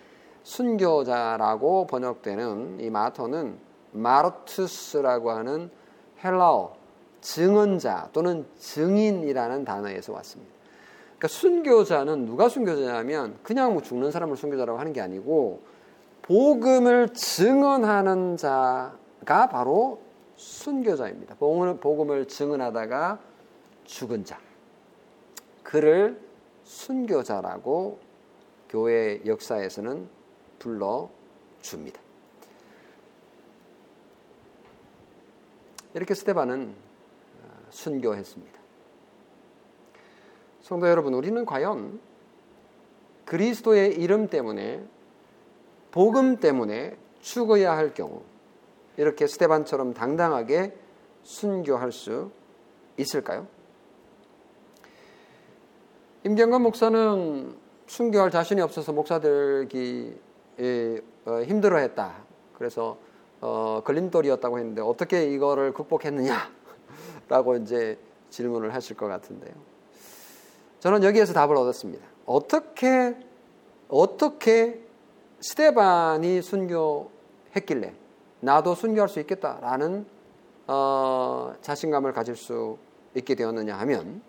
순교자라고 번역되는 이 마터는 마르투스라고 하는 헬라어 증언자 또는 증인이라는 단어에서 왔습니다. 그러니까 순교자는 누가 순교자냐면 그냥 뭐 죽는 사람을 순교자라고 하는 게 아니고 복음을 증언하는 자가 바로 순교자입니다. 복음을 증언하다가 죽은 자. 그를 순교자라고 교회 역사에서는 불러 줍니다. 이렇게 스테반은 어, 순교했습니다. 성도 여러분, 우리는 과연 그리스도의 이름 때문에 복음 때문에 죽어야 할 경우 이렇게 스테반처럼 당당하게 순교할 수 있을까요? 임경건 목사는 순교할 자신이 없어서 목사들기 어, 힘들어했다. 그래서 어, 걸림돌이었다고 했는데 어떻게 이거를 극복했느냐라고 이제 질문을 하실 것 같은데요. 저는 여기에서 답을 얻었습니다. 어떻게 어떻게 스테반이 순교했길래 나도 순교할 수 있겠다라는 어, 자신감을 가질 수 있게 되었느냐 하면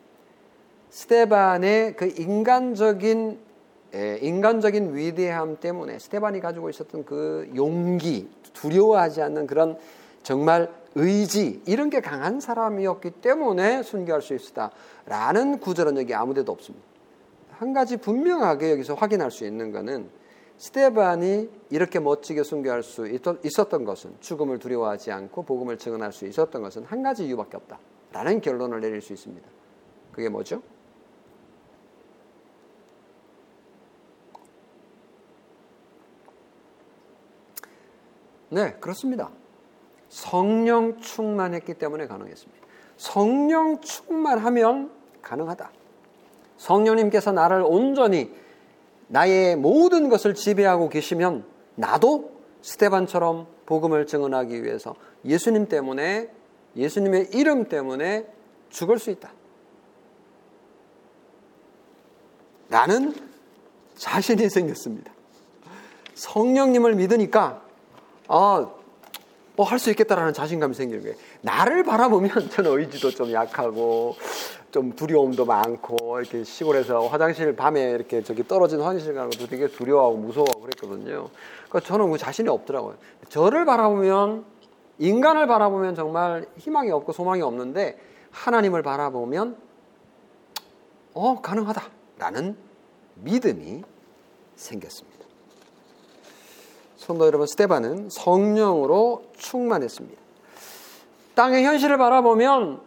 스테반의 그 인간적인 예, 인간적인 위대함 때문에 스테반이 가지고 있었던 그 용기, 두려워하지 않는 그런 정말 의지 이런 게 강한 사람이었기 때문에 순교할 수 있었다라는 구절은 여기 아무데도 없습니다. 한 가지 분명하게 여기서 확인할 수 있는 것은 스테반이 이렇게 멋지게 순교할 수 있었던 것은 죽음을 두려워하지 않고 복음을 증언할 수 있었던 것은 한 가지 이유밖에 없다라는 결론을 내릴 수 있습니다. 그게 뭐죠? 네, 그렇습니다. 성령 충만했기 때문에 가능했습니다. 성령 충만하면 가능하다. 성령님께서 나를 온전히 나의 모든 것을 지배하고 계시면 나도 스테반처럼 복음을 증언하기 위해서 예수님 때문에 예수님의 이름 때문에 죽을 수 있다. 나는 자신이 생겼습니다. 성령님을 믿으니까 아, 뭐 할 수 있겠다라는 자신감이 생기는 거예요. 나를 바라보면 [LAUGHS] 저는 의지도 좀 약하고 좀 두려움도 많고 이렇게 시골에서 화장실 밤에 이렇게 저기 떨어진 화장실 가는 것도 되게 두려워하고 무서워하고 그랬거든요. 그러니까 저는 그 자신이 없더라고요. 저를 바라보면 인간을 바라보면 정말 희망이 없고 소망이 없는데 하나님을 바라보면 어 가능하다라는 믿음이 생겼습니다. 성도 여러분, 스테반은 성령으로 충만했습니다. 땅의 현실을 바라보면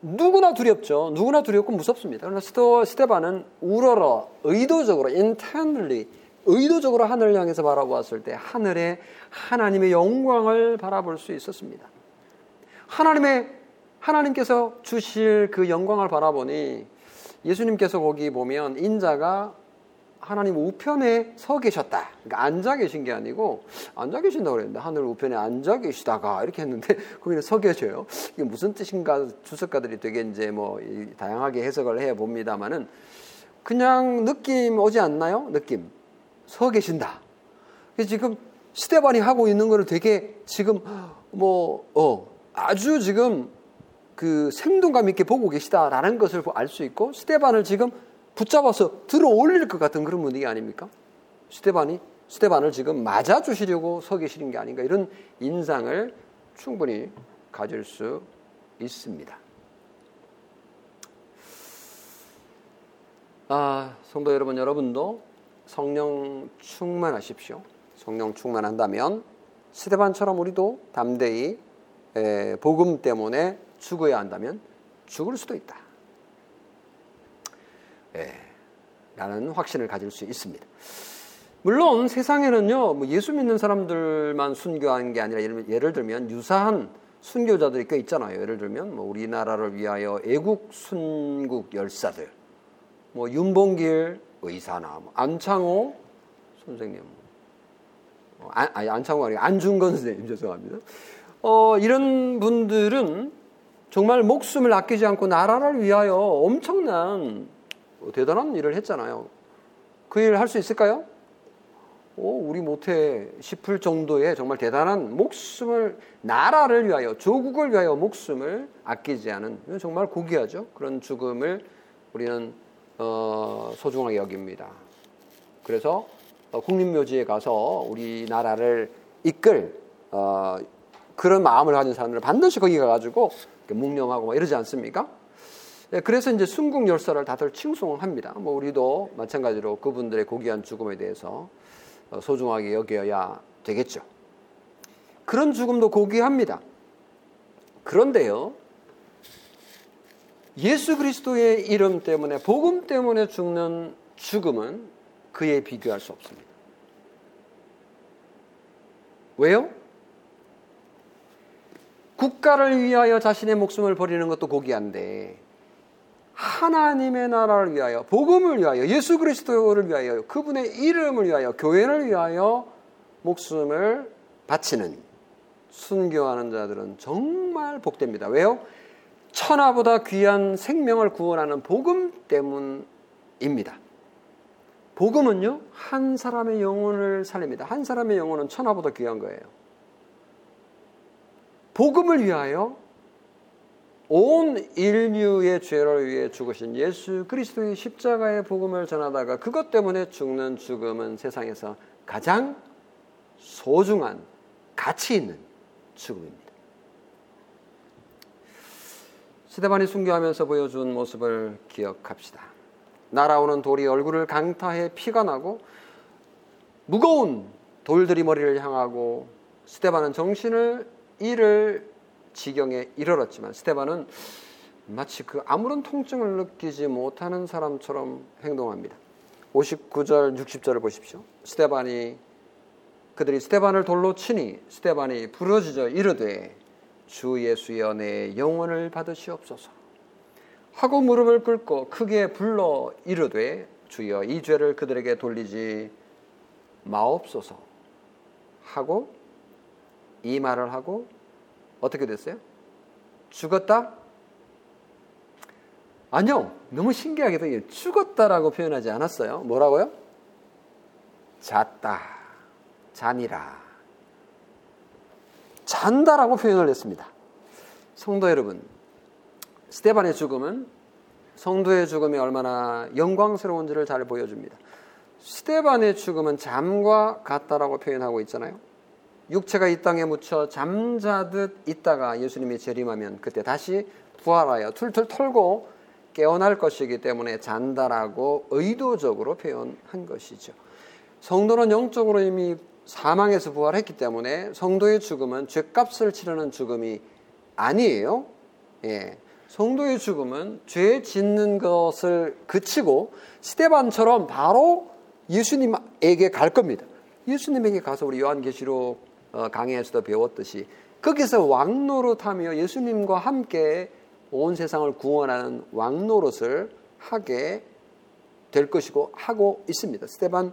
누구나 두렵죠. 누구나 두렵고 무섭습니다. 그러나 스테반은 우러러 의도적으로 intentionally 의도적으로 하늘을 향해서 바라보았을 때 하늘에 하나님의 영광을 바라볼 수 있었습니다. 하나님의 하나님께서 주실 그 영광을 바라보니 예수님께서 거기 보면 인자가 하나님 우편에 서 계셨다. 그러니까 앉아 계신 게 아니고 앉아 계신다고 그랬는데 하늘 우편에 앉아 계시다가 이렇게 했는데 [LAUGHS] 거기는 서 계셔요. 이게 무슨 뜻인가 주석가들이 되게 이제 뭐 다양하게 해석을 해 봅니다만은 그냥 느낌 오지 않나요? 느낌. 서 계신다. 지금 스테반이 하고 있는 거를 되게 지금 뭐 어, 아주 지금 그 생동감 있게 보고 계시다라는 것을 알 수 있고 스테반을 지금 붙잡아서 들어 올릴 것 같은 그런 분위기 아닙니까? 스테반이 스테반을 지금 맞아 주시려고 서 계시는 게 아닌가 이런 인상을 충분히 가질 수 있습니다. 아, 성도 여러분, 여러분도 성령 충만하십시오. 성령 충만한다면 스테반처럼 우리도 담대히 복음 때문에 죽어야 한다면 죽을 수도 있다. 예, 라는 확신을 가질 수 있습니다. 물론 세상에는요, 뭐 예수 믿는 사람들만 순교한 게 아니라 예를, 예를 들면 유사한 순교자들이 꽤 있잖아요. 예를 들면 뭐 우리나라를 위하여 애국 순국 열사들, 뭐 윤봉길 의사나 뭐 안창호 선생님, 어, 안, 아니 안창호 아니 안중건 선생님 죄송합니다. 어, 이런 분들은 정말 목숨을 아끼지 않고 나라를 위하여 엄청난 뭐 대단한 일을 했잖아요. 그일할수 있을까요? 오, 우리 못해 싶을 정도의 정말 대단한 목숨을 나라를 위하여 조국을 위하여 목숨을 아끼지 않은 정말 고귀하죠. 그런 죽음을 우리는 어, 소중하게 여깁니다. 그래서 어, 국립묘지에 가서 우리나라를 이끌 어, 그런 마음을 가진 사람들을 반드시 거기 가가지고 묵념하고 이러지 않습니까? 네, 그래서 이제 순국 열사를 다들 칭송을 합니다. 뭐 우리도 마찬가지로 그분들의 고귀한 죽음에 대해서 어, 소중하게 여겨야 되겠죠. 그런 죽음도 고귀합니다. 그런데요, 예수 그리스도의 이름 때문에, 복음 때문에 죽는 죽음은 그에 비교할 수 없습니다. 왜요? 국가를 위하여 자신의 목숨을 버리는 것도 고귀한데, 하나님의 나라를 위하여, 복음을 위하여, 예수 그리스도를 위하여, 그분의 이름을 위하여, 교회를 위하여 목숨을 바치는 순교하는 자들은 정말 복됩니다. 왜요? 천하보다 귀한 생명을 구원하는 복음 때문입니다. 복음은요, 한 사람의 영혼을 살립니다. 한 사람의 영혼은 천하보다 귀한 거예요. 복음을 위하여 온 인류의 죄를 위해 죽으신 예수 그리스도의 십자가의 복음을 전하다가 그것 때문에 죽는 죽음은 세상에서 가장 소중한 가치 있는 죽음입니다. 스테반이 순교하면서 보여준 모습을 기억합시다. 날아오는 돌이 얼굴을 강타해 피가 나고 무거운 돌들이 머리를 향하고 스테반은 정신을 잃을 지경에 이르렀지만 스테반은 마치 그 아무런 통증을 느끼지 못하는 사람처럼 행동합니다. 59절 60절을 보십시오. 스테반이 그들이 스테반을 돌로 치니 스테반이 부러지져 이르되 주 예수여 내 영혼을 받으시옵소서 하고 무릎을 꿇고 크게 불러 이르되 주여 이 죄를 그들에게 돌리지 마옵소서 하고 이 말을 하고 어떻게 됐어요? 죽었다? 아니요. 너무 신기하게도 죽었다라고 표현하지 않았어요. 뭐라고요? 잤다. 잔이라. 잔다라고 표현을 했습니다. 성도 여러분, 스테반의 죽음은 성도의 죽음이 얼마나 영광스러운지를 잘 보여줍니다. 스테반의 죽음은 잠과 같다라고 표현하고 있잖아요. 육체가 이 땅에 묻혀 잠자듯 있다가 예수님이 재림하면 그때 다시 부활하여 툴툴 털고 깨어날 것이기 때문에 잔다라고 의도적으로 표현한 것이죠. 성도는 영적으로 이미 사망에서 부활했기 때문에 성도의 죽음은 죄값을 치르는 죽음이 아니에요. 예. 성도의 죽음은 죄 짓는 것을 그치고 스테반처럼 바로 예수님에게 갈 겁니다. 예수님에게 가서 우리 요한계시록 어, 강의에서도 배웠듯이 거기서 왕노릇하며 예수님과 함께 온 세상을 구원하는 왕노릇을 하게 될 것이고 하고 있습니다. 스테반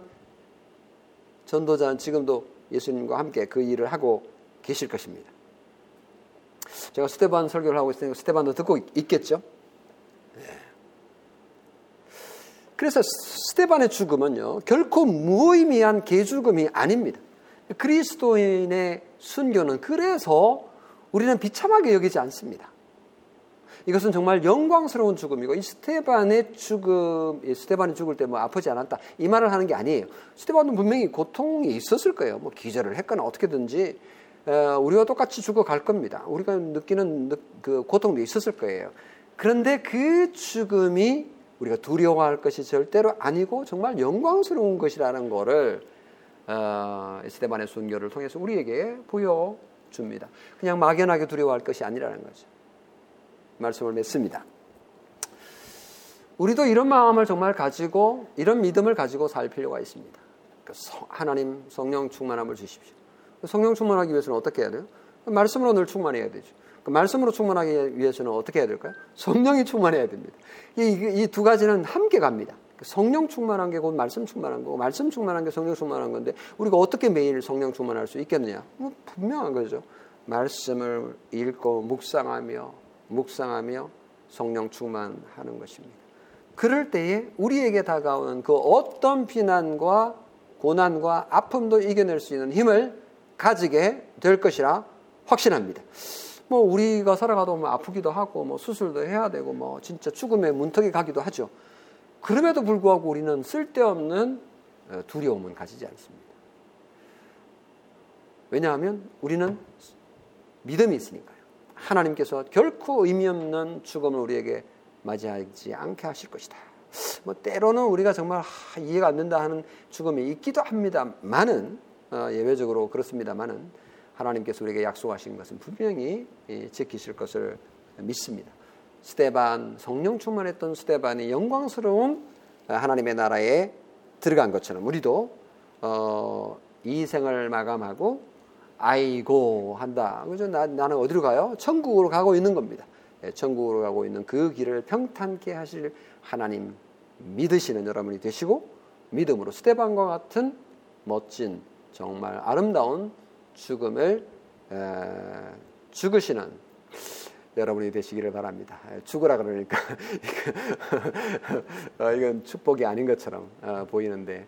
전도자는 지금도 예수님과 함께 그 일을 하고 계실 것입니다. 제가 스테반 설교를 하고 있으니까 스테반도 듣고 있겠죠? 네. 그래서 스테반의 죽음은요, 결코 무의미한 개죽음이 아닙니다. 그리스도인의 순교는 그래서 우리는 비참하게 여기지 않습니다. 이것은 정말 영광스러운 죽음이고 이 스테반의 죽음, 스테반이 죽을 때 뭐 아프지 않았다 이 말을 하는 게 아니에요. 스테반은 분명히 고통이 있었을 거예요. 뭐 기절을 했거나 어떻게든지 우리와 똑같이 죽어갈 겁니다. 우리가 느끼는 그 고통도 있었을 거예요. 그런데 그 죽음이 우리가 두려워할 것이 절대로 아니고 정말 영광스러운 것이라는 것을 어, 스테반의 순교를 통해서 우리에게 보여줍니다. 그냥 막연하게 두려워할 것이 아니라는 거죠. 말씀을 맺습니다. 우리도 이런 마음을 정말 가지고 이런 믿음을 가지고 살 필요가 있습니다. 그 하나님 성령 충만함을 주십시오. 성령 충만하기 위해서는 어떻게 해야 돼요? 말씀으로 늘 충만해야 되죠. 그 말씀으로 충만하기 위해서는 어떻게 해야 될까요? 성령이 충만해야 됩니다. 이 두 가지는 함께 갑니다. 성령 충만한 게 곧 말씀 충만한 거고 말씀 충만한 게 성령 충만한 건데 우리가 어떻게 매일 성령 충만할 수 있겠느냐? 뭐 분명한 거죠. 말씀을 읽고 묵상하며 묵상하며 성령 충만하는 것입니다. 그럴 때에 우리에게 다가오는 그 어떤 비난과 고난과 아픔도 이겨낼 수 있는 힘을 가지게 될 것이라 확신합니다. 뭐 우리가 살아가도 뭐 아프기도 하고 뭐 수술도 해야 되고 뭐 진짜 죽음의 문턱에 가기도 하죠. 그럼에도 불구하고 우리는 쓸데없는 어, 두려움은 가지지 않습니다. 왜냐하면 우리는 믿음이 있으니까요. 하나님께서 결코 의미 없는 죽음을 우리에게 맞이하지 않게 하실 것이다. 뭐 때로는 우리가 정말 하, 이해가 안 된다 하는 죽음이 있기도 합니다만은 어, 예외적으로 그렇습니다만은 하나님께서 우리에게 약속하신 것은 분명히 예, 지키실 것을 믿습니다. 스테반 성령 충만했던 스테반이 영광스러운 하나님의 나라에 들어간 것처럼 우리도 어, 이 생을 마감하고 아이고 한다. 그죠? 나, 나는 어디로 가요? 천국으로 가고 있는 겁니다. 천국으로 가고 있는 그 길을 평탄케 하실 하나님 믿으시는 여러분이 되시고 믿음으로 스테반과 같은 멋진 정말 아름다운 죽음을 죽으시는 여러분이 되시기를 바랍니다. 죽으라 그러니까 [LAUGHS] 어, 이건 축복이 아닌 것처럼 어, 보이는데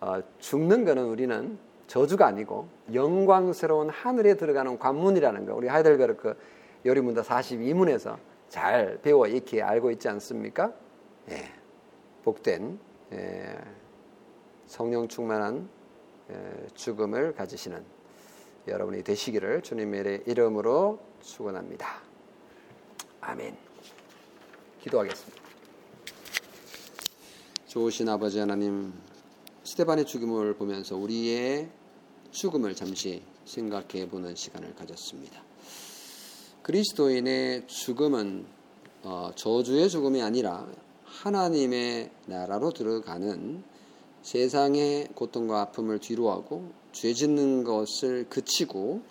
어, 죽는 것은 우리는 저주가 아니고 영광스러운 하늘에 들어가는 관문이라는 거 우리 하이델베르크 요리문답 42문에서 잘 배워 익히 알고 있지 않습니까? 예, 복된 예, 성령 충만한 예, 죽음을 가지시는 여러분이 되시기를 주님의 이름으로 축원합니다. 아멘. 기도하겠습니다. 좋으신 아버지 하나님, 스테반의 죽음을 보면서 우리의 죽음을 잠시 생각해 보는 시간을 가졌습니다. 그리스도인의 죽음은 어, 저주의 죽음이 아니라 하나님의 나라로 들어가는 세상의 고통과 아픔을 뒤로하고 죄 짓는 것을 그치고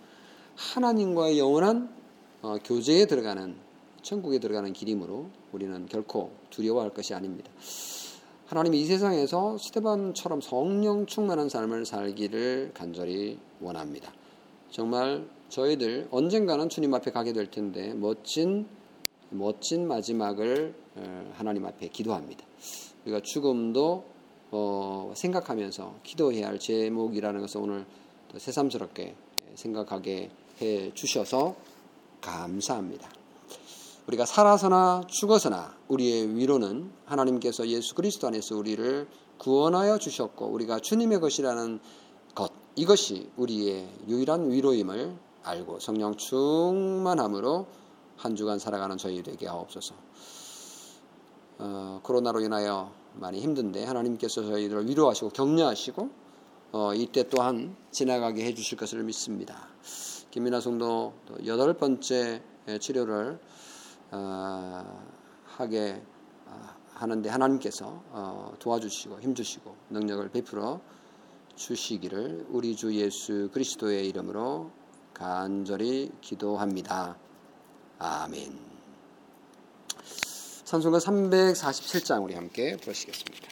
하나님과의 영원한 어, 교제에 들어가는 천국에 들어가는 길이므로 우리는 결코 두려워할 것이 아닙니다. 하나님이 이 세상에서 스테반처럼 성령 충만한 삶을 살기를 간절히 원합니다. 정말 저희들 언젠가는 주님 앞에 가게 될 텐데 멋진 멋진 마지막을 어, 하나님 앞에 기도합니다. 우리가 죽음도 어, 생각하면서 기도해야 할 제목이라는 것을 오늘 새삼스럽게 생각하게 해 주셔서 감사합니다. 우리가 살아서나 죽어서나 우리의 위로는 하나님께서 예수 그리스도 안에서 우리를 구원하여 주셨고 우리가 주님의 것이라는 것 이것이 우리의 유일한 위로임을 알고 성령 충만함으로 한 주간 살아가는 저희 되게 하옵소서. 어, 코로나로 인하여 많이 힘든데 하나님께서 저희들을 위로하시고 격려하시고 어, 이때 또한 지나가게 해주실 것을 믿습니다. 김민아 성도 여덟 번째 치료를 어, 하게 어, 하는데 하나님께서 어, 도와주시고 힘주시고 능력을 베풀어 주시기를 우리 주 예수 그리스도의 이름으로 간절히 기도합니다. 아멘. 산송가 347장 우리 함께 보시겠습니다.